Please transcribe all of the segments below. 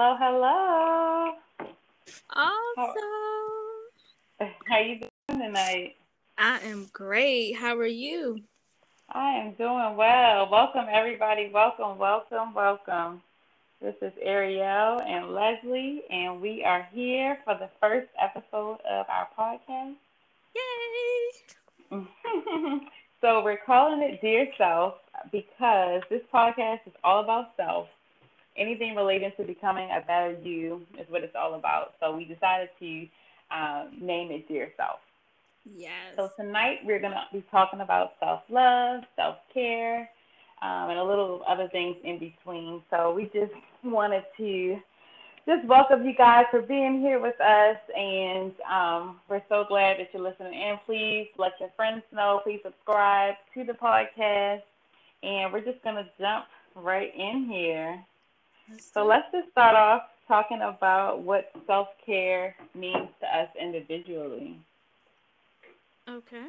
Hello, hello. Awesome. How you doing tonight? I am great. How are you? I am doing well. Welcome everybody. Welcome, welcome, welcome. This is Ariel and Leslie, and we are here for the first episode of our podcast. Yay! so we're calling it Dear Self because this podcast is all about self. Anything relating to becoming a better you is what it's all about. So we decided to um, name it Dear Self. Yes. So tonight we're going to be talking about self love, self care, um, and a little other things in between. So we just wanted to just welcome you guys for being here with us, and um, we're so glad that you're listening. And please let your friends know. Please subscribe to the podcast, and we're just gonna jump right in here. So let's just start off talking about what self care means to us individually. Okay.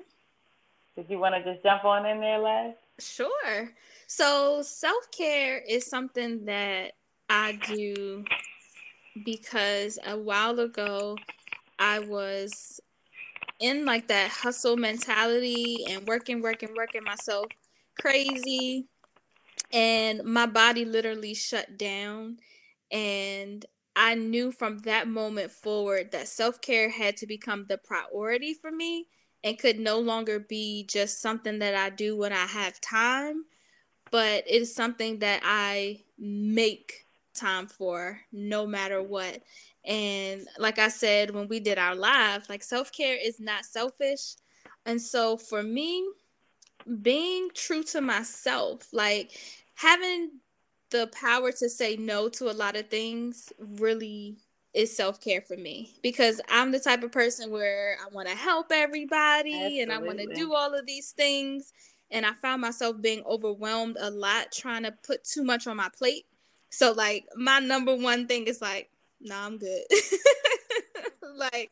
Did you want to just jump on in there, Les? Sure. So self care is something that I do because a while ago I was in like that hustle mentality and working, working, working myself crazy. And my body literally shut down. And I knew from that moment forward that self care had to become the priority for me and could no longer be just something that I do when I have time, but it's something that I make time for no matter what. And like I said when we did our live, like self care is not selfish. And so for me, being true to myself, like having the power to say no to a lot of things really is self care for me because I'm the type of person where I want to help everybody Absolutely. and I want to do all of these things. And I found myself being overwhelmed a lot, trying to put too much on my plate. So, like, my number one thing is like, no, nah, I'm good. like,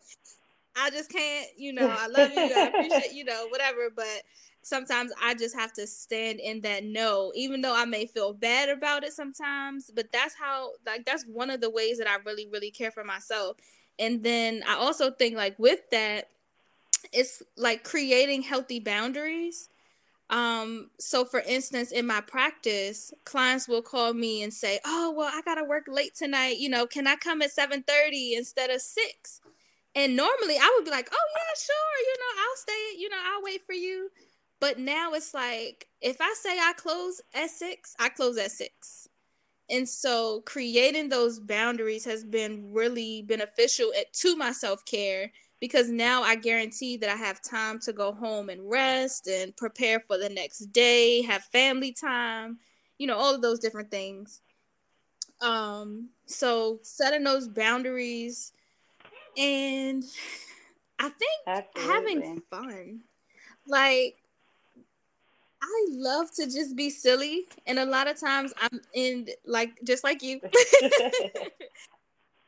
I just can't, you know, I love you, I appreciate, you know, whatever. But sometimes I just have to stand in that no, even though I may feel bad about it sometimes. But that's how, like, that's one of the ways that I really, really care for myself. And then I also think, like, with that, it's like creating healthy boundaries. Um, so for instance, in my practice, clients will call me and say, Oh, well, I gotta work late tonight. You know, can I come at 7 30 instead of six? And normally I would be like, Oh yeah, sure, you know, I'll stay, you know, I'll wait for you. But now it's like if I say I close at six, I close at six. And so creating those boundaries has been really beneficial to my self care because now I guarantee that I have time to go home and rest and prepare for the next day, have family time, you know, all of those different things. Um, so setting those boundaries and I think Absolutely. having fun. Like I love to just be silly, and a lot of times I'm in like just like you.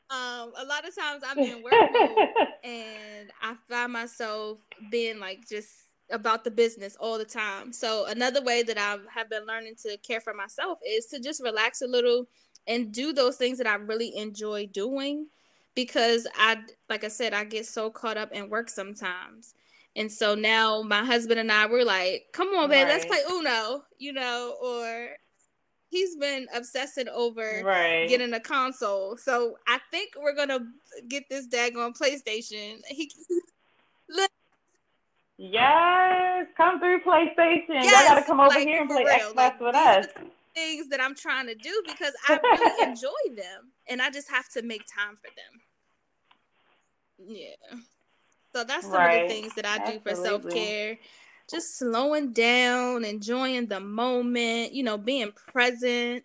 um, a lot of times I'm in work and I find myself being like just about the business all the time. So another way that I have been learning to care for myself is to just relax a little and do those things that I really enjoy doing because I like I said I get so caught up in work sometimes. And so now my husband and I were like, come on, babe, right. let's play Uno, you know, or he's been obsessing over right. getting a console. So I think we're gonna get this daggone PlayStation. He look. Yes, come through PlayStation. Yes, Y'all gotta come over like, here and play real. Xbox like, with us. Things that I'm trying to do because I really enjoy them, and I just have to make time for them. Yeah. So that's some right. of the things that I do for self care. Just slowing down, enjoying the moment, you know, being present.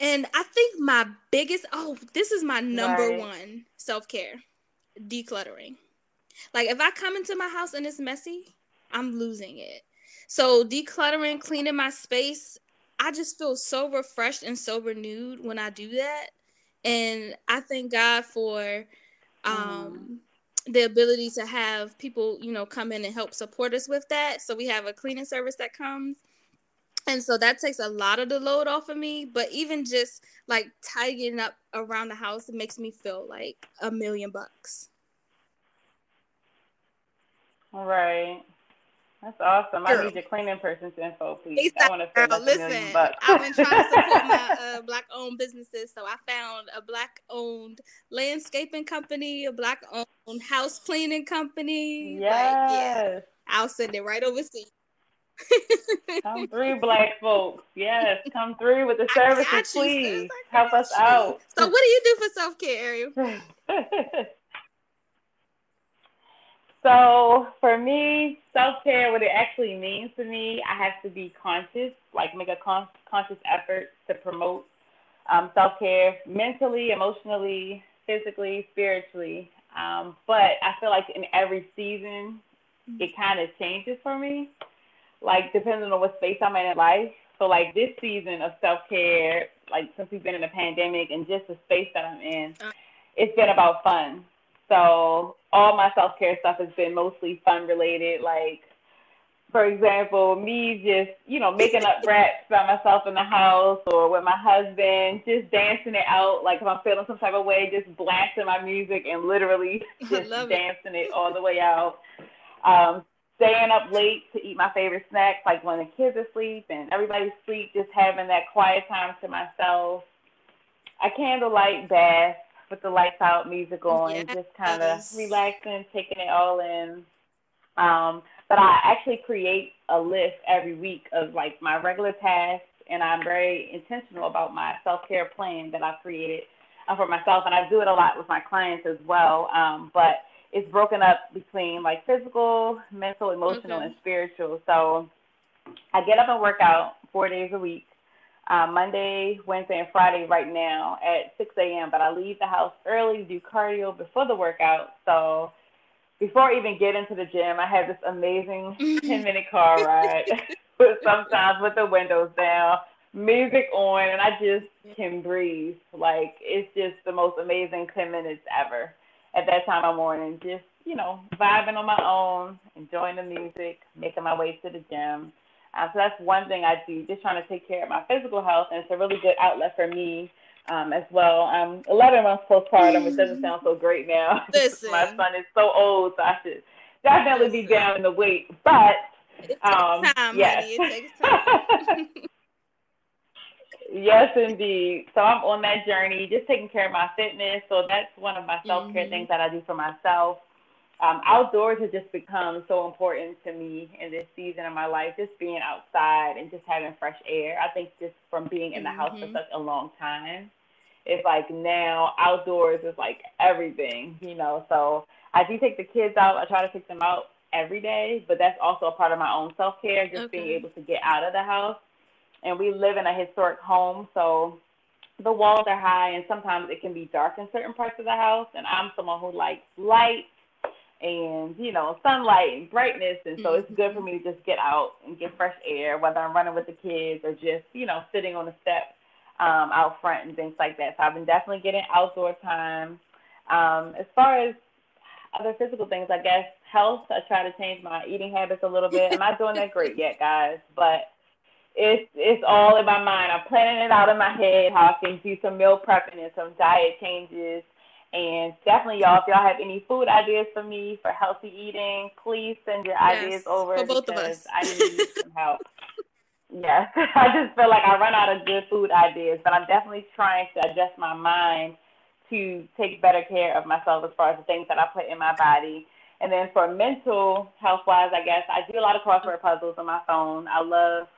And I think my biggest oh, this is my number right. one self care decluttering. Like if I come into my house and it's messy, I'm losing it. So decluttering, cleaning my space, I just feel so refreshed and so renewed when I do that. And I thank God for um mm the ability to have people, you know, come in and help support us with that. So we have a cleaning service that comes. and so that takes a lot of the load off of me but even just like tidying up around the house it makes me feel like a million bucks all right that's awesome. Girl. I need your cleaning person's info, please. I want to like Listen, bucks. I've been trying to support my uh, black-owned businesses, so I found a black-owned landscaping company, a black-owned house cleaning company. Yes. Like, yeah, I'll send it right over to you come through, black folks. Yes, come through with the services, please. Help us you. out. So, what do you do for self care, Ariel? so, for me, self care, what it actually means to me, I have to be conscious, like make a con- conscious effort to promote um, self care mentally, emotionally, physically, spiritually. Um, but I feel like in every season, it kind of changes for me like depending on what space I'm in in life. So like this season of self care, like since we've been in the pandemic and just the space that I'm in, uh. it's been about fun. So all my self care stuff has been mostly fun related. Like for example, me just, you know, making up raps by myself in the house or with my husband, just dancing it out. Like if I'm feeling some type of way, just blasting my music and literally just dancing it. it all the way out. Um, staying up late to eat my favorite snacks, like when the kids are asleep and everybody's asleep, just having that quiet time to myself. A candlelight bath with the lights out, music on, yes. just kind of relaxing, taking it all in. Um, but I actually create a list every week of like my regular tasks, and I'm very intentional about my self care plan that I've created uh, for myself, and I do it a lot with my clients as well. Um, but it's broken up between like physical, mental, emotional, and spiritual. So I get up and work out four days a week. Uh, Monday, Wednesday, and Friday right now at 6 a.m. But I leave the house early to do cardio before the workout. So before I even get into the gym, I have this amazing 10 minute car ride, with sometimes with the windows down, music on, and I just can breathe. Like it's just the most amazing 10 minutes ever at that time of morning, just, you know, vibing on my own, enjoying the music, making my way to the gym. Uh, so that's one thing I do, just trying to take care of my physical health, and it's a really good outlet for me um, as well. I'm 11 months postpartum, which doesn't sound so great now. Listen. my son is so old, so I should definitely Listen. be down in the weight. But um, time, yes. Honey. It takes time. Yes, indeed. So I'm on that journey, just taking care of my fitness. So that's one of my self care mm-hmm. things that I do for myself. Um, outdoors has just become so important to me in this season of my life. Just being outside and just having fresh air. I think just from being in the mm-hmm. house for mm-hmm. such a long time, it's like now outdoors is like everything, you know. So I do take the kids out. I try to take them out every day, but that's also a part of my own self care. Just okay. being able to get out of the house and we live in a historic home, so the walls are high, and sometimes it can be dark in certain parts of the house. And I'm someone who likes light and you know sunlight and brightness, and so it's good for me to just get out and get fresh air, whether I'm running with the kids or just you know sitting on the step um, out front and things like that. So I've been definitely getting outdoor time. Um, as far as other physical things, I guess health. I try to change my eating habits a little bit. I'm not doing that great yet, guys, but it's it's all in my mind. I'm planning it out in my head how I can do some meal prepping and some diet changes. And definitely, y'all, if y'all have any food ideas for me for healthy eating, please send your yes, ideas over for both of us. I need some help. Yes, I just feel like I run out of good food ideas, but I'm definitely trying to adjust my mind to take better care of myself as far as the things that I put in my body. And then for mental health wise, I guess I do a lot of crossword puzzles on my phone. I love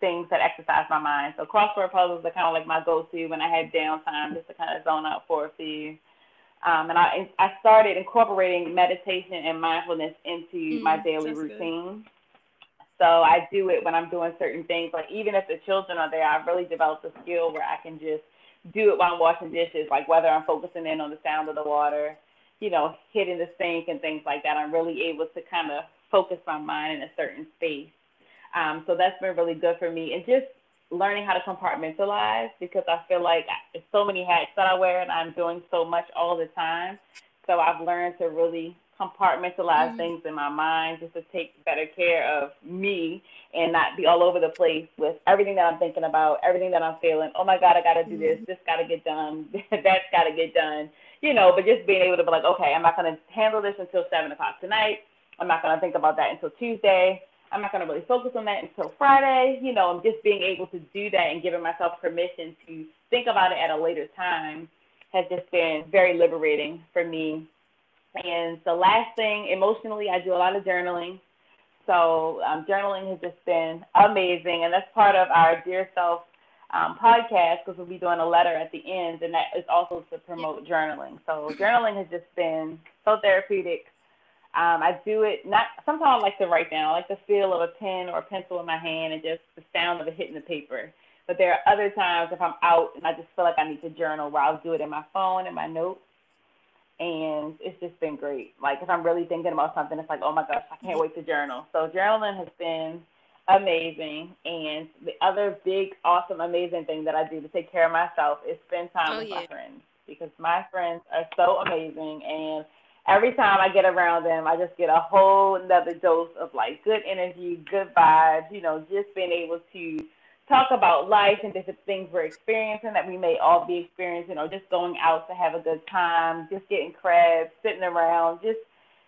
things that exercise my mind. So crossword puzzles are kind of like my go-to when I had downtime, just to kind of zone out for a few. Um, and I I started incorporating meditation and mindfulness into mm, my daily routine. Good. So I do it when I'm doing certain things. Like even if the children are there, I've really developed a skill where I can just do it while I'm washing dishes. Like whether I'm focusing in on the sound of the water, you know, hitting the sink and things like that. I'm really able to kind of focus my mind in a certain space. Um, so that's been really good for me. And just learning how to compartmentalize because I feel like there's so many hats that I wear and I'm doing so much all the time. So I've learned to really compartmentalize mm-hmm. things in my mind just to take better care of me and not be all over the place with everything that I'm thinking about, everything that I'm feeling. Oh my God, I got to do this. Mm-hmm. This got to get done. That's got to get done. You know, but just being able to be like, okay, I'm not going to handle this until seven o'clock tonight. I'm not going to think about that until Tuesday. I'm not going to really focus on that until Friday. You know, I'm just being able to do that and giving myself permission to think about it at a later time has just been very liberating for me. And the last thing, emotionally, I do a lot of journaling. So um, journaling has just been amazing, and that's part of our Dear Self um, podcast because we'll be doing a letter at the end, and that is also to promote journaling. So journaling has just been so therapeutic. Um, I do it not. Sometimes I like to write down. I like the feel of a pen or a pencil in my hand, and just the sound of it hitting the paper. But there are other times if I'm out and I just feel like I need to journal, where I'll do it in my phone and my notes and it's just been great. Like if I'm really thinking about something, it's like, oh my gosh, I can't wait to journal. So journaling has been amazing. And the other big, awesome, amazing thing that I do to take care of myself is spend time oh, with yeah. my friends because my friends are so amazing and every time I get around them, I just get a whole another dose of like good energy, good vibes, you know, just being able to talk about life and different things we're experiencing that we may all be experiencing, or just going out to have a good time, just getting crabs, sitting around, just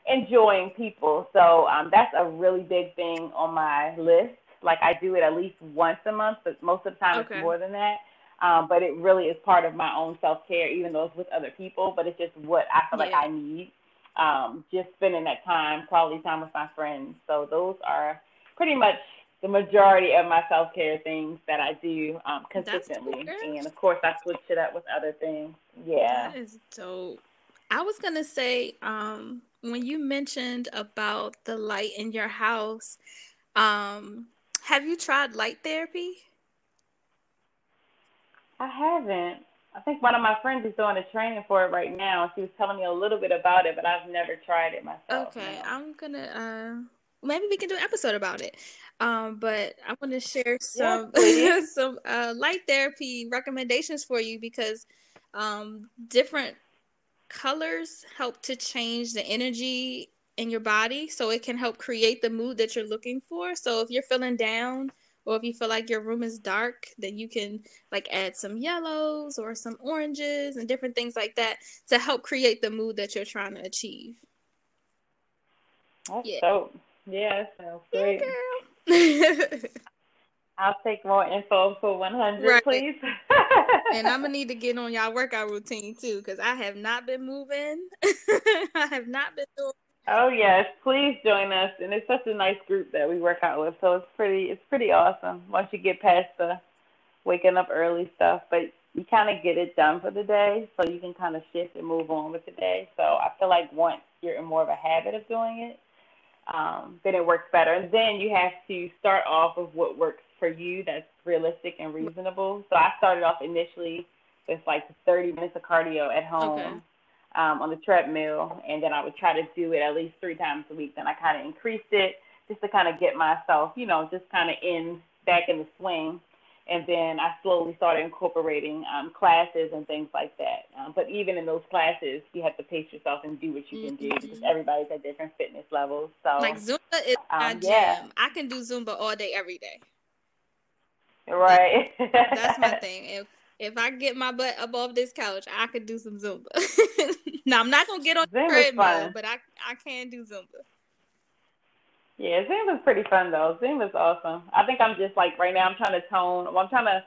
enjoying people. So um, that's a really big thing on my list. Like I do it at least once a month, but most of the time okay. it's more than that. Um, but it really is part of my own self care, even though it's with other people. But it's just what I feel yeah. like I need. Um, just spending that time, quality time with my friends. So those are pretty much the majority of my self care things that I do um, consistently, and of course I switch it up with other things. Yeah, that is dope. I was gonna say um, when you mentioned about the light in your house, um, have you tried light therapy? I haven't. I think one of my friends is doing a training for it right now. She was telling me a little bit about it, but I've never tried it myself. Okay, no. I'm gonna. Uh, maybe we can do an episode about it. Um, but I want to share some yeah, some uh, light therapy recommendations for you because um, different colors help to change the energy in your body, so it can help create the mood that you're looking for. So if you're feeling down or if you feel like your room is dark, then you can like add some yellows or some oranges and different things like that to help create the mood that you're trying to achieve. That's yeah. dope. Yeah, sounds great. I'll take more info for 100, right. please. and I'm gonna need to get on y'all workout routine too, because I have not been moving. I have not been doing. Oh yes, please join us. And it's such a nice group that we work out with, so it's pretty, it's pretty awesome. Once you get past the waking up early stuff, but you kind of get it done for the day, so you can kind of shift and move on with the day. So I feel like once you're in more of a habit of doing it, um, then it works better. And then you have to start off with what works for you that's realistic and reasonable. So I started off initially with like 30 minutes of cardio at home okay. Um, on the treadmill, and then I would try to do it at least three times a week. Then I kind of increased it just to kind of get myself, you know, just kind of in back in the swing and then I slowly started incorporating um, classes and things like that. Um, but even in those classes, you have to pace yourself and do what you can do because mm-hmm. everybody's at different fitness levels. So like Zumba is um, my yeah. I can do Zumba all day, every day. Right. That's my thing. If if I get my butt above this couch, I could do some Zumba. now I'm not gonna get on the treadmill, but I I can do Zumba. Yeah, Zumba's pretty fun though. Zumba's awesome. I think I'm just like right now I'm trying to tone. Well, I'm trying to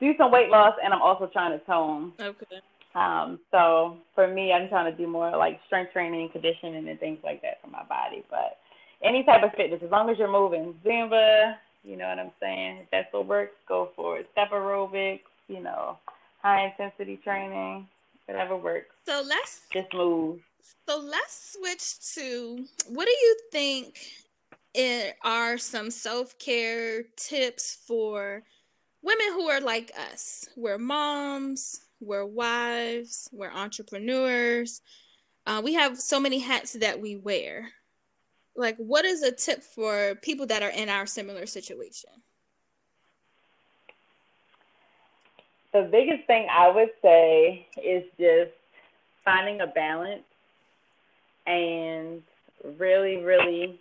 do some weight loss and I'm also trying to tone. Okay. Um, so for me, I'm trying to do more like strength training, conditioning, and things like that for my body. But any type of fitness, as long as you're moving, Zumba, you know what I'm saying. If that's what works, go for it. Step aerobics, you know, high intensity training, whatever works. So let's just move. So let's switch to what do you think it are some self care tips for women who are like us. We're moms, we're wives, we're entrepreneurs. Uh, we have so many hats that we wear. Like, what is a tip for people that are in our similar situation? The biggest thing I would say is just finding a balance and really, really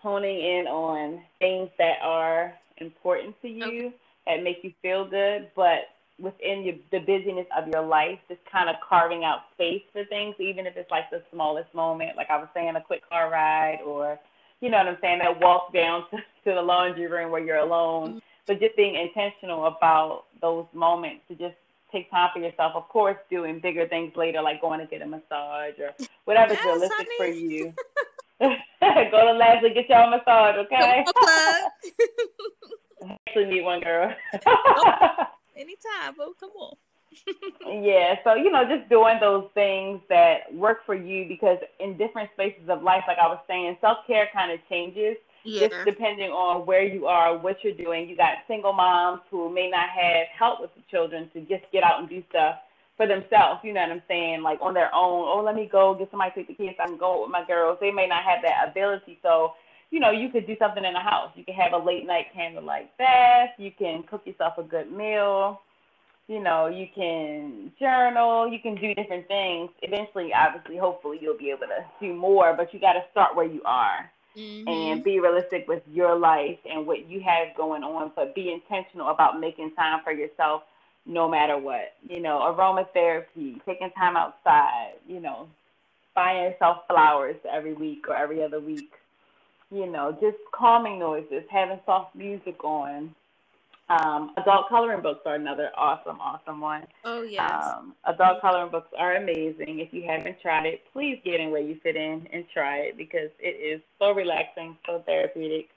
honing in on things that are important to you okay. that make you feel good, but within your, the busyness of your life, just kind of carving out space for things, even if it's like the smallest moment, like I was saying, a quick car ride, or you know what I'm saying, that walk down to, to the laundry room where you're alone. Mm-hmm. But just being intentional about those moments to just take time for yourself. Of course, doing bigger things later, like going to get a massage or whatever's yes, realistic honey. for you. Go to Leslie, get y'all a massage, okay? Actually, need one girl. Oh, anytime, but come on. yeah, so you know, just doing those things that work for you because in different spaces of life, like I was saying, self care kind of changes. Yeah. Just depending on where you are, what you're doing. You got single moms who may not have help with the children to just get out and do stuff for themselves. You know what I'm saying? Like on their own. Oh, let me go get somebody to take the kids. I'm going with my girls. They may not have that ability. So, you know, you could do something in the house. You can have a late night candlelight bath. You can cook yourself a good meal you know, you can journal, you can do different things. Eventually, obviously, hopefully, you'll be able to do more, but you got to start where you are mm-hmm. and be realistic with your life and what you have going on, but be intentional about making time for yourself no matter what. You know, aromatherapy, taking time outside, you know, buying yourself flowers every week or every other week. You know, just calming noises, having soft music on, um, adult coloring books are another awesome, awesome one. Oh yes. Um, adult coloring books are amazing. If you haven't tried it, please get in where you fit in and try it because it is so relaxing, so therapeutic.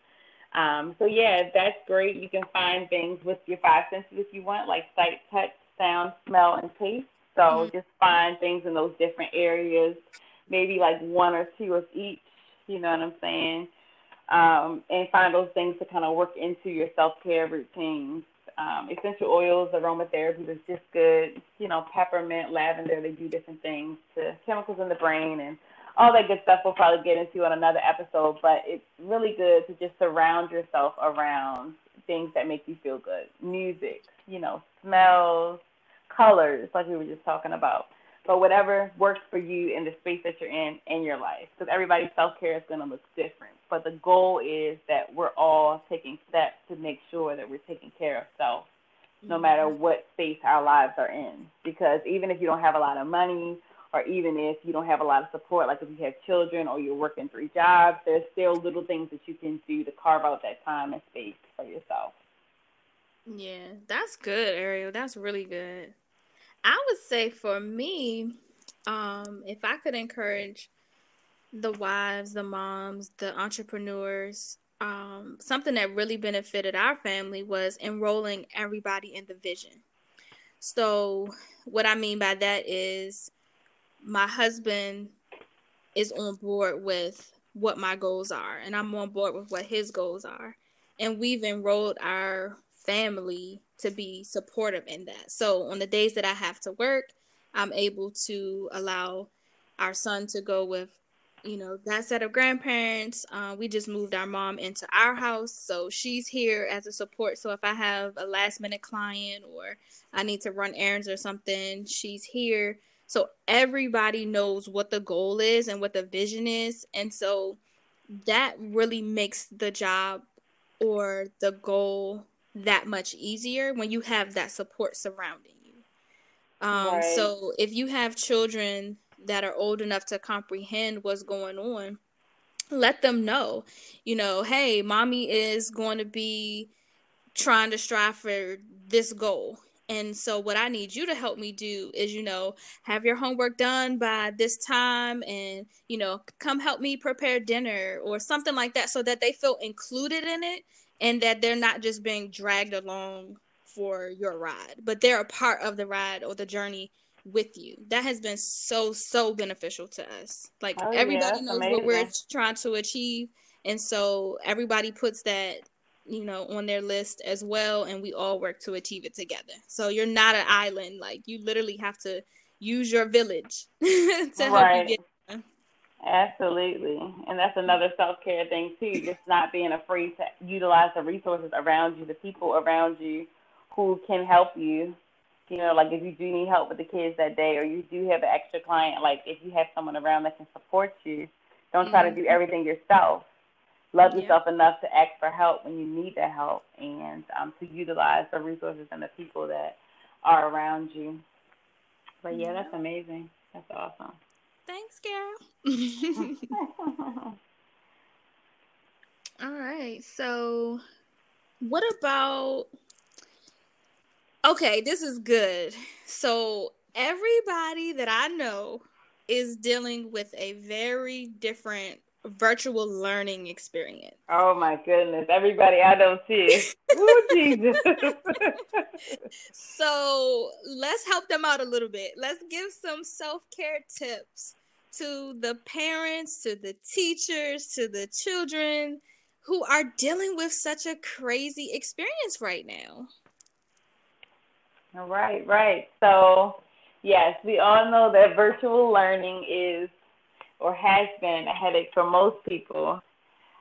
Um, so yeah, that's great. You can find things with your five senses if you want, like sight, touch, sound, smell, and taste. So mm-hmm. just find things in those different areas, maybe like one or two of each. You know what I'm saying? Um, and find those things to kind of work into your self care routines. Um, essential oils, aromatherapy is just good. You know, peppermint, lavender, they do different things to chemicals in the brain and all that good stuff we'll probably get into on another episode. But it's really good to just surround yourself around things that make you feel good. Music, you know, smells, colors, like we were just talking about but whatever works for you in the space that you're in in your life. Because everybody's self care is going to look different. But the goal is that we're all taking steps to make sure that we're taking care of self, no mm-hmm. matter what space our lives are in. Because even if you don't have a lot of money, or even if you don't have a lot of support, like if you have children or you're working three jobs, there's still little things that you can do to carve out that time and space for yourself. Yeah, that's good, Ariel. That's really good. I would say for me, um, if I could encourage the wives, the moms, the entrepreneurs, um, something that really benefited our family was enrolling everybody in the vision. So, what I mean by that is my husband is on board with what my goals are, and I'm on board with what his goals are. And we've enrolled our family to be supportive in that. So on the days that I have to work, I'm able to allow our son to go with, you know, that set of grandparents. Uh, we just moved our mom into our house, so she's here as a support. So if I have a last minute client or I need to run errands or something, she's here. So everybody knows what the goal is and what the vision is, and so that really makes the job or the goal that much easier when you have that support surrounding you. Um, right. So if you have children that are old enough to comprehend what's going on, let them know, you know, hey, mommy is going to be trying to strive for this goal. And so, what I need you to help me do is, you know, have your homework done by this time and, you know, come help me prepare dinner or something like that so that they feel included in it and that they're not just being dragged along for your ride, but they're a part of the ride or the journey with you. That has been so so beneficial to us. Like oh, everybody yeah, knows amazing. what we're trying to achieve, and so everybody puts that you know on their list as well, and we all work to achieve it together. So you're not an island. Like you literally have to use your village to right. help you get Absolutely. And that's another self care thing too, just not being afraid to utilize the resources around you, the people around you who can help you You know, like if you do need help with the kids that day, or you do have an extra client, like if you have someone around that can support you, don't try mm-hmm. to do mm-hmm. everything yourself. Love yeah. yourself enough to ask for help when you need the help, and um, to utilize the resources and the people that are around you. But yeah, that's amazing. That's awesome. Thanks, Carol. All right. So, what about Okay, this is good. So, everybody that I know is dealing with a very different virtual learning experience. Oh my goodness. Everybody I know too. oh Jesus. so let's help them out a little bit. Let's give some self-care tips to the parents, to the teachers, to the children who are dealing with such a crazy experience right now. Right, right. So, yes, we all know that virtual learning is or has been a headache for most people.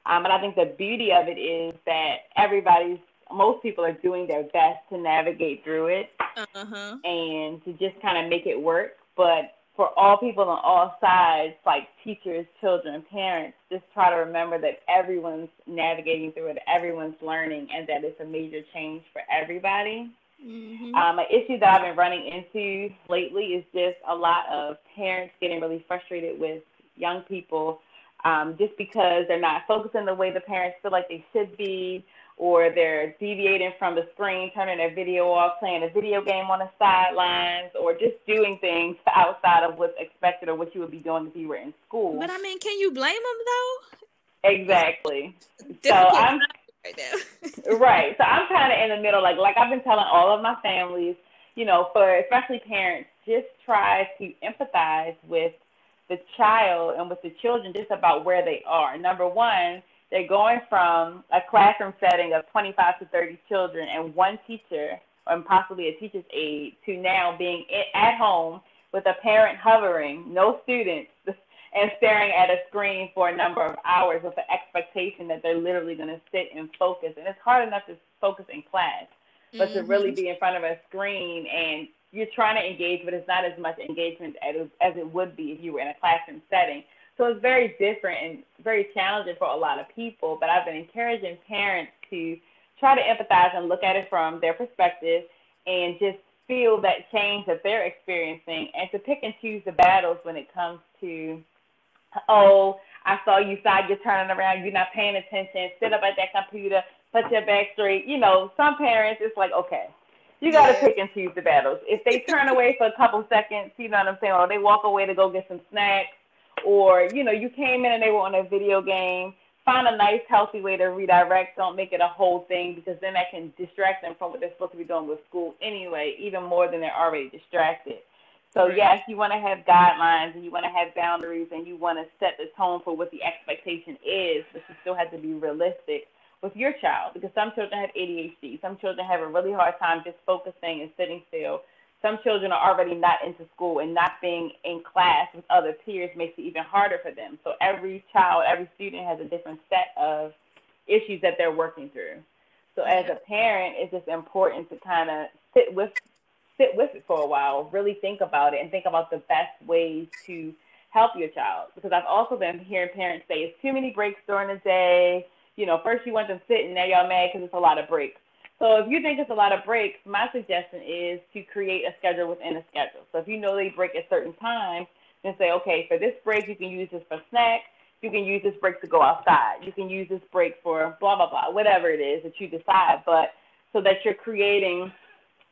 Um, and I think the beauty of it is that everybody's, most people are doing their best to navigate through it uh-huh. and to just kind of make it work. But for all people on all sides, like teachers, children, parents, just try to remember that everyone's navigating through it, everyone's learning, and that it's a major change for everybody. Mm-hmm. Um, an issue that I've been running into lately is just a lot of parents getting really frustrated with young people um, just because they're not focusing the way the parents feel like they should be, or they're deviating from the screen, turning their video off, playing a video game on the sidelines, or just doing things outside of what's expected or what you would be doing if you were in school. But I mean, can you blame them though? Exactly. so I'm right now. right. So I'm kind of in the middle. Like like I've been telling all of my families, you know, for especially parents, just try to empathize with the child and with the children just about where they are. Number one, they're going from a classroom setting of 25 to 30 children and one teacher and possibly a teacher's aide to now being at home with a parent hovering, no students, and staring at a screen for a number of hours with the expectation that they're literally going to sit and focus. And it's hard enough to focus in class, but mm-hmm. to really be in front of a screen and you're trying to engage, but it's not as much engagement as, as it would be if you were in a classroom setting. So it's very different and very challenging for a lot of people. But I've been encouraging parents to try to empathize and look at it from their perspective and just feel that change that they're experiencing and to pick and choose the battles when it comes to, oh, I saw you side, you're turning around, you're not paying attention, sit up at that computer, put your back straight. You know, some parents, it's like, okay, you got to yeah. pick and choose the battles. If they turn away for a couple seconds, you know what I'm saying, or they walk away to go get some snacks, or you know, you came in and they were on a video game. Find a nice, healthy way to redirect. Don't make it a whole thing because then that can distract them from what they're supposed to be doing with school anyway, even more than they're already distracted. So yes, you want to have guidelines and you want to have boundaries and you want to set the tone for what the expectation is, but you still have to be realistic with your child because some children have ADHD. Some children have a really hard time just focusing and sitting still. Some children are already not into school and not being in class with other peers makes it even harder for them. So every child, every student has a different set of issues that they're working through. So as a parent, it's just important to kind of sit with sit with it for a while, really think about it and think about the best ways to help your child. Because I've also been hearing parents say it's too many breaks during the day you know, first you want them sitting, now y'all mad because it's a lot of breaks. So if you think it's a lot of breaks, my suggestion is to create a schedule within a schedule. So if you know they break at certain times, then say, okay, for this break, you can use this for snack. You can use this break to go outside. You can use this break for blah, blah, blah, whatever it is that you decide. But so that you're creating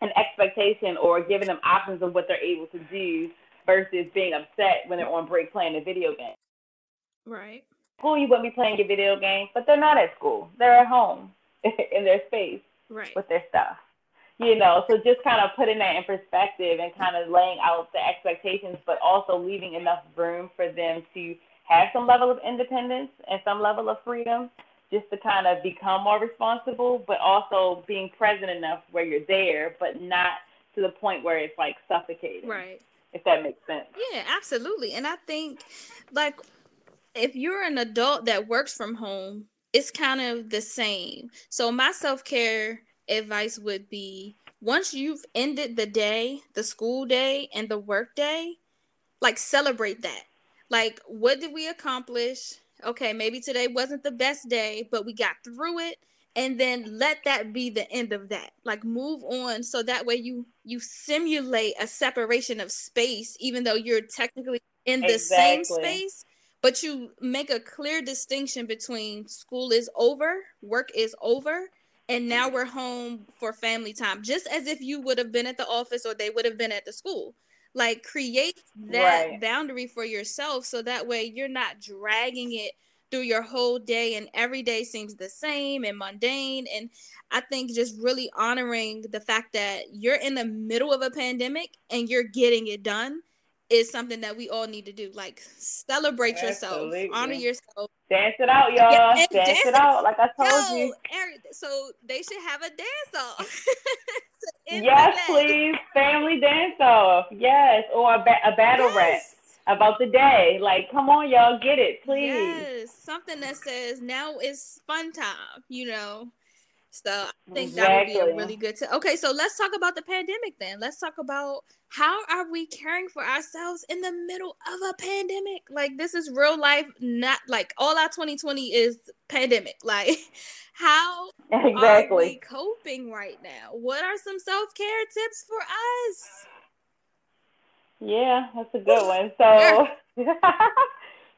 an expectation or giving them options of what they're able to do versus being upset when they're on break playing a video game. Right school you wouldn't be playing your video game, but they're not at school. They're at home in their space right. with their stuff. You know, so just kind of putting that in perspective and kind of laying out the expectations, but also leaving enough room for them to have some level of independence and some level of freedom just to kind of become more responsible, but also being present enough where you're there, but not to the point where it's like suffocating. Right. If that makes sense. Yeah, absolutely. And I think like if you're an adult that works from home, it's kind of the same. So my self care advice would be once you've ended the day, the school day and the work day, like celebrate that. Like, what did we accomplish? Okay, maybe today wasn't the best day, but we got through it and then let that be the end of that like move on so that way you you simulate a separation of space even though you're technically in the exactly. same space but you make a clear distinction between school is over work is over and now we're home for family time just as if you would have been at the office or they would have been at the school like create that right. boundary for yourself so that way you're not dragging it through your whole day and every day seems the same and mundane and i think just really honoring the fact that you're in the middle of a pandemic and you're getting it done is something that we all need to do like celebrate Absolutely. yourself honor yourself. Dance it out y'all. Yeah, dance, dance, it. out like i told yo, you. So they should have a dance off. Yes please. Family dance off. Yes. Or a, ba- a battle yes. rap about the day. Like, come on, y'all, get it, please. Yes, something that says now is fun time, you know. So I think exactly. that would be a really good. T- okay, so let's talk about the pandemic then. Let's talk about how are we caring for ourselves in the middle of a pandemic? Like this is real life, not like all our 2020 is pandemic. Like how exactly. are we coping right now? What are some self care tips for us? Yeah, that's a good one. So,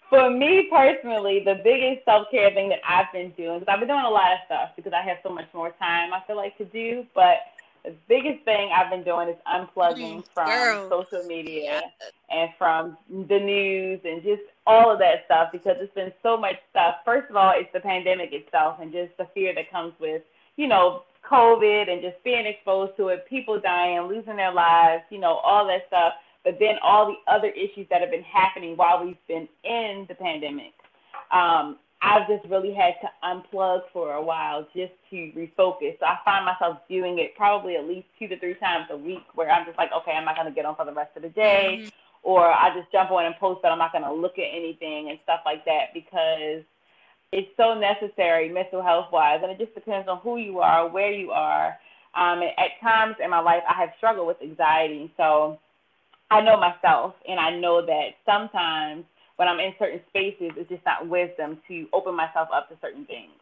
for me personally, the biggest self care thing that I've been doing, because I've been doing a lot of stuff because I have so much more time I feel like to do, but the biggest thing I've been doing is unplugging from Girl. social media and from the news and just all of that stuff because it's been so much stuff. First of all, it's the pandemic itself and just the fear that comes with, you know, COVID and just being exposed to it, people dying, losing their lives, you know, all that stuff but then all the other issues that have been happening while we've been in the pandemic. Um, I've just really had to unplug for a while just to refocus. So I find myself doing it probably at least two to three times a week where I'm just like, okay, I'm not going to get on for the rest of the day. Mm-hmm. Or I just jump on and post but I'm not going to look at anything and stuff like that because it's so necessary mental health wise. And it just depends on who you are, where you are. Um, at times in my life, I have struggled with anxiety. So I know myself, and I know that sometimes when I'm in certain spaces, it's just not wisdom to open myself up to certain things.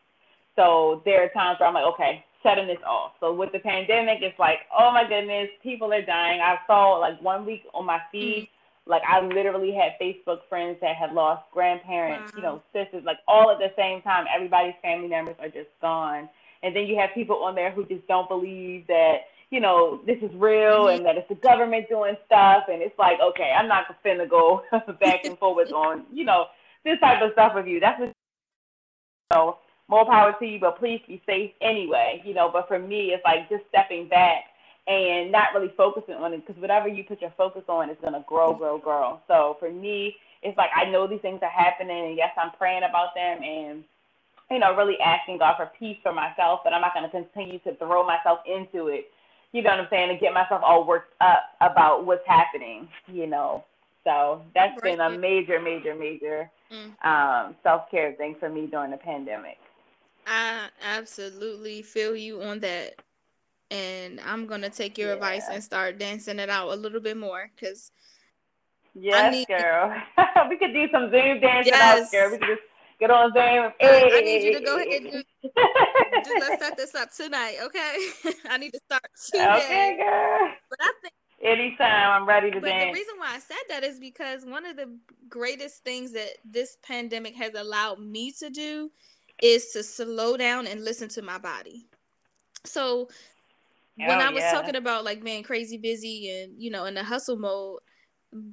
So there are times where I'm like, okay, shutting this off. So with the pandemic, it's like, oh my goodness, people are dying. I saw like one week on my feed, mm-hmm. like I literally had Facebook friends that had lost grandparents, wow. you know, sisters, like all at the same time. Everybody's family members are just gone. And then you have people on there who just don't believe that you know, this is real and that it's the government doing stuff. And it's like, okay, I'm not going to go back and forth on, you know, this type of stuff with you. That's what, you know, more power to you, but please be safe anyway, you know. But for me, it's like just stepping back and not really focusing on it because whatever you put your focus on is going to grow, grow, grow. So for me, it's like I know these things are happening, and yes, I'm praying about them and you know, really asking God for peace for myself, but I'm not going to continue to throw myself into it you know what I'm saying, and get myself all worked up about what's happening, you know. So that's been a major, major, major mm. um, self care thing for me during the pandemic. I absolutely feel you on that. And I'm gonna take your yeah. advice and start dancing it out a little bit more because Yes, need... girl. we could do some Zoom dancing yes. out, girl. We could just get on Zoom. Hey. I, I need you to go ahead and do, just let's set this up tonight, okay? I need to start today. Okay, girl. But I think anytime I'm ready to but dance. the reason why I said that is because one of the greatest things that this pandemic has allowed me to do is to slow down and listen to my body. So when oh, I was yeah. talking about like being crazy busy and you know in the hustle mode,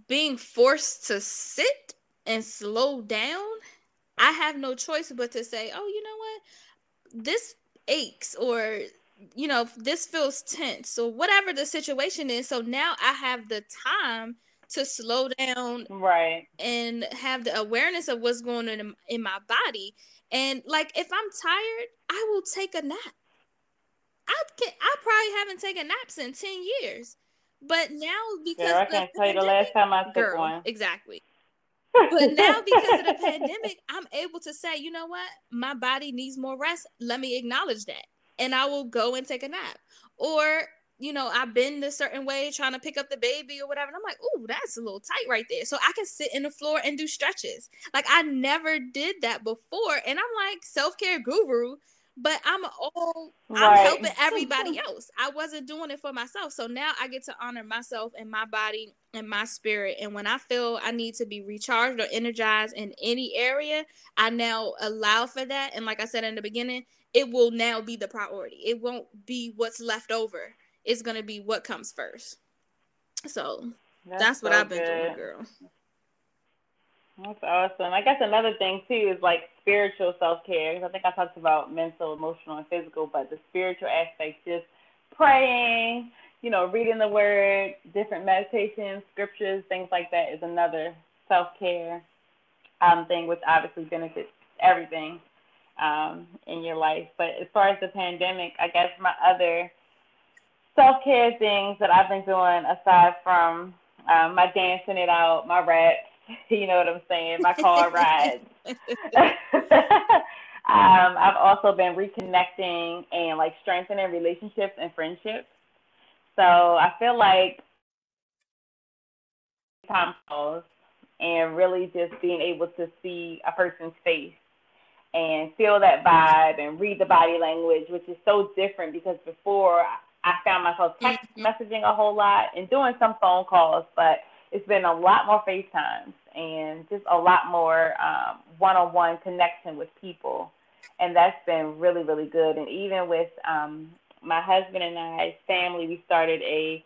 being forced to sit and slow down I have no choice but to say, oh, you know what? This aches or you know, this feels tense or whatever the situation is. So now I have the time to slow down right and have the awareness of what's going on in, in my body. And like if I'm tired, I will take a nap. I can I probably haven't taken naps in 10 years. But now because yeah, I can't tell you the last time I took girl, one. Exactly but now because of the pandemic, I'm able to say, you know what, my body needs more rest. Let me acknowledge that. and I will go and take a nap. Or you know, I've been this certain way trying to pick up the baby or whatever. And I'm like, oh, that's a little tight right there. So I can sit in the floor and do stretches. Like I never did that before. And I'm like self-care guru, but I'm all right. I'm helping everybody else. I wasn't doing it for myself. So now I get to honor myself and my body and my spirit. And when I feel I need to be recharged or energized in any area, I now allow for that. And like I said in the beginning, it will now be the priority. It won't be what's left over it's gonna be what comes first. So that's, that's what so I've been good. doing, girl. That's awesome. I guess another thing too is like spiritual self care. I think I talked about mental, emotional, and physical, but the spiritual aspect, just praying, you know, reading the word, different meditations, scriptures, things like that, is another self care um, thing, which obviously benefits everything um, in your life. But as far as the pandemic, I guess my other self care things that I've been doing aside from um, my dancing it out, my raps, you know what I'm saying, my car rides. um, I've also been reconnecting and like strengthening relationships and friendships. So I feel like time calls and really just being able to see a person's face and feel that vibe and read the body language, which is so different because before I found myself text mm-hmm. messaging a whole lot and doing some phone calls, but it's been a lot more FaceTimes and just a lot more um, one-on-one connection with people, and that's been really, really good. And even with um, my husband and I's family, we started a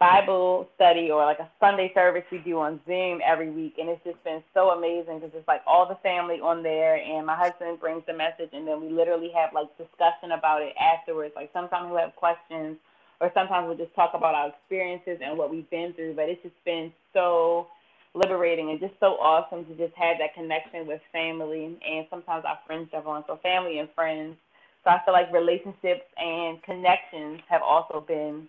Bible study or like a Sunday service we do on Zoom every week, and it's just been so amazing because it's like all the family on there, and my husband brings the message, and then we literally have like discussion about it afterwards. Like sometimes we have questions, or sometimes we'll just talk about our experiences and what we've been through. But it's just been so liberating and just so awesome to just have that connection with family and sometimes our friends jump on, so family and friends. So I feel like relationships and connections have also been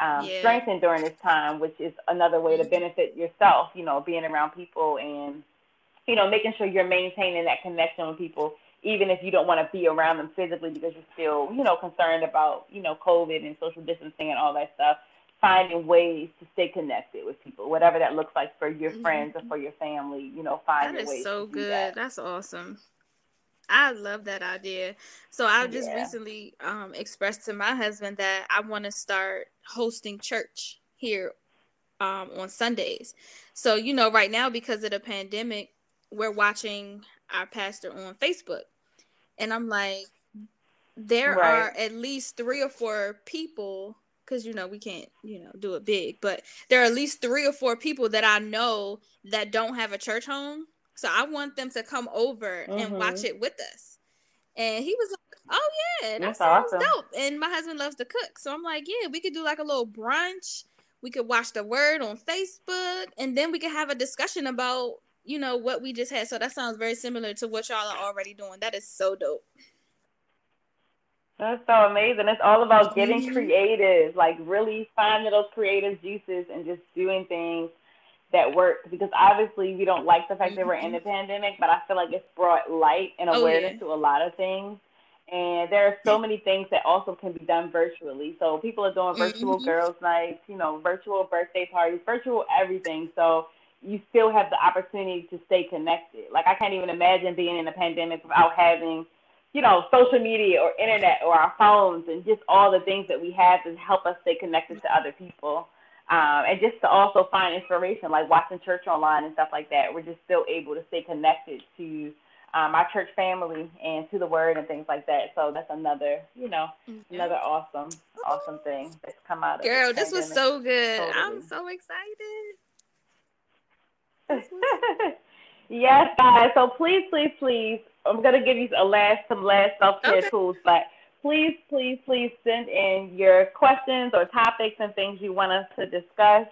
um, yeah. strengthened during this time, which is another way to mm-hmm. benefit yourself, you know, being around people and, you know, making sure you're maintaining that connection with people, even if you don't want to be around them physically because you're still, you know, concerned about, you know, COVID and social distancing and all that stuff. Finding ways to stay connected with people, whatever that looks like for your mm-hmm. friends or for your family, you know, find that is so good. That. That's awesome. I love that idea. So I just yeah. recently um, expressed to my husband that I want to start hosting church here um, on Sundays. So you know, right now because of the pandemic, we're watching our pastor on Facebook, and I'm like, there right. are at least three or four people because you know we can't you know do it big but there are at least three or four people that i know that don't have a church home so I want them to come over mm-hmm. and watch it with us. And he was like, Oh yeah, that That's sounds awesome. dope. And my husband loves to cook. So I'm like, Yeah, we could do like a little brunch. We could watch the word on Facebook and then we could have a discussion about, you know, what we just had. So that sounds very similar to what y'all are already doing. That is so dope. That's so amazing. It's all about getting mm-hmm. creative, like really finding those creative juices and just doing things that work because obviously we don't like the fact that we're in the mm-hmm. pandemic, but I feel like it's brought light and awareness oh, yeah. to a lot of things. And there are so many things that also can be done virtually. So people are doing virtual mm-hmm. girls' nights, you know, virtual birthday parties, virtual everything. So you still have the opportunity to stay connected. Like I can't even imagine being in a pandemic without having, you know, social media or internet or our phones and just all the things that we have to help us stay connected to other people um, and just to also find inspiration, like watching church online and stuff like that. We're just still able to stay connected to um, our church family and to the word and things like that. So that's another, you know, mm-hmm. another awesome, awesome thing that's come out of Girl, this was so good. Totally. I'm so excited. yes, guys. So please, please, please, I'm gonna give you a last some last self care okay. tools, but please, please, please send in your questions or topics and things you want us to discuss.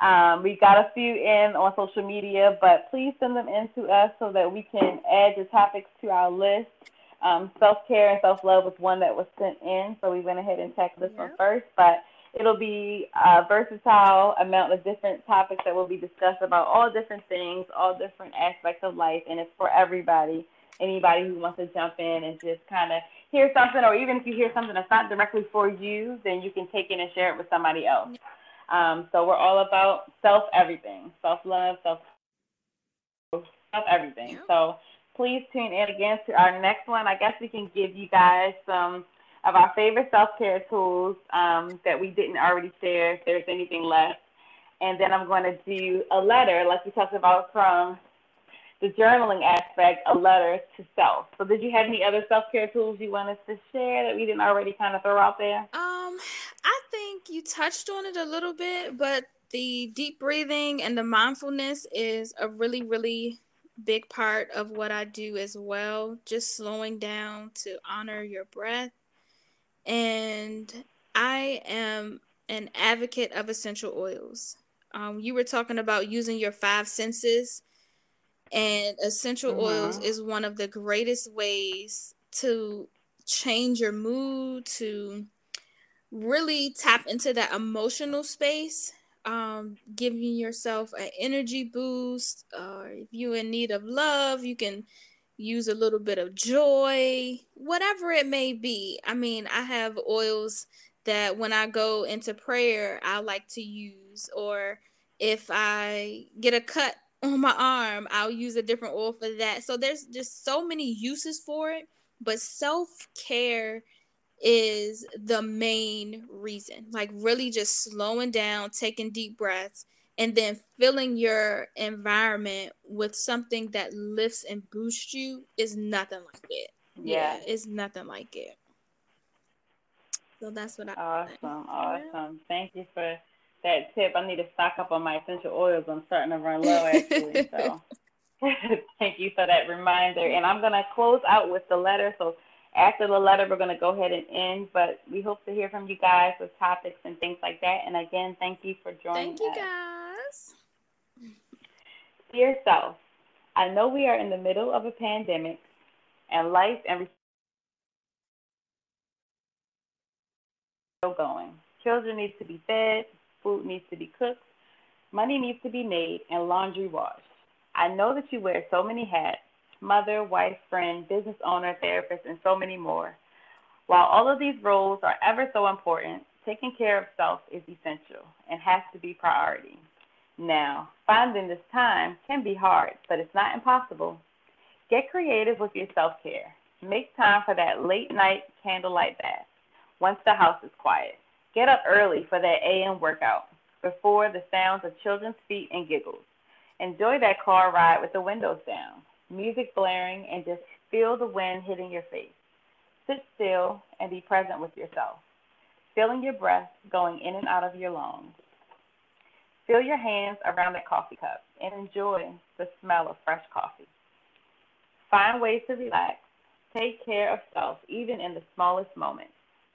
Um, we got a few in on social media, but please send them in to us so that we can add the topics to our list. Um, self care and self love was one that was sent in, so we went ahead and checked this one first. But it'll be a versatile amount of different topics that will be discussed about all different things, all different aspects of life, and it's for everybody. Anybody who wants to jump in and just kind of hear something, or even if you hear something that's not directly for you, then you can take it and share it with somebody else. Um, so we're all about self everything, self love, self self everything. So please tune in again to our next one. I guess we can give you guys some of our favorite self care tools um, that we didn't already share. If there's anything left, and then I'm going to do a letter, like we talked about from the journaling aspect, a letter to self. So, did you have any other self care tools you wanted to share that we didn't already kind of throw out there? Um, I think you touched on it a little bit, but the deep breathing and the mindfulness is a really, really big part of what I do as well. Just slowing down to honor your breath. And I am an advocate of essential oils. Um, you were talking about using your five senses and essential mm-hmm. oils is one of the greatest ways to change your mood, to really tap into that emotional space, um, giving yourself an energy boost. Or if you're in need of love, you can use a little bit of joy, whatever it may be. I mean, I have oils that when I go into prayer, I like to use, or if I get a cut on my arm, I'll use a different oil for that. So there's just so many uses for it, but self care is the main reason. Like really just slowing down, taking deep breaths, and then filling your environment with something that lifts and boosts you is nothing like it. Yeah, yeah it's nothing like it. So that's what I. Awesome, awesome. Thank you for that tip. I need to stock up on my essential oils. I'm starting to run low actually. so thank you for that reminder. And I'm gonna close out with the letter. So after the letter, we're gonna go ahead and end. But we hope to hear from you guys with topics and things like that. And again, thank you for joining. Us. Thank you guys. Dear self, I know we are in the middle of a pandemic, and life and still going. Children need to be fed, food needs to be cooked, money needs to be made, and laundry washed. I know that you wear so many hats mother, wife, friend, business owner, therapist, and so many more. While all of these roles are ever so important, taking care of self is essential and has to be priority. Now, finding this time can be hard, but it's not impossible. Get creative with your self care. Make time for that late night candlelight bath once the house is quiet. Get up early for that AM workout before the sounds of children's feet and giggles. Enjoy that car ride with the windows down, music blaring, and just feel the wind hitting your face. Sit still and be present with yourself, feeling your breath going in and out of your lungs. Feel your hands around that coffee cup and enjoy the smell of fresh coffee. Find ways to relax. Take care of self, even in the smallest moments.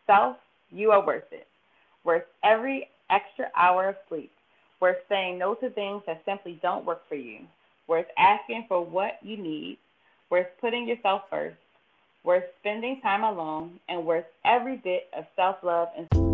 Self, you are worth it worth every extra hour of sleep, worth saying no to things that simply don't work for you, worth asking for what you need, worth putting yourself first, worth spending time alone, and worth every bit of self love and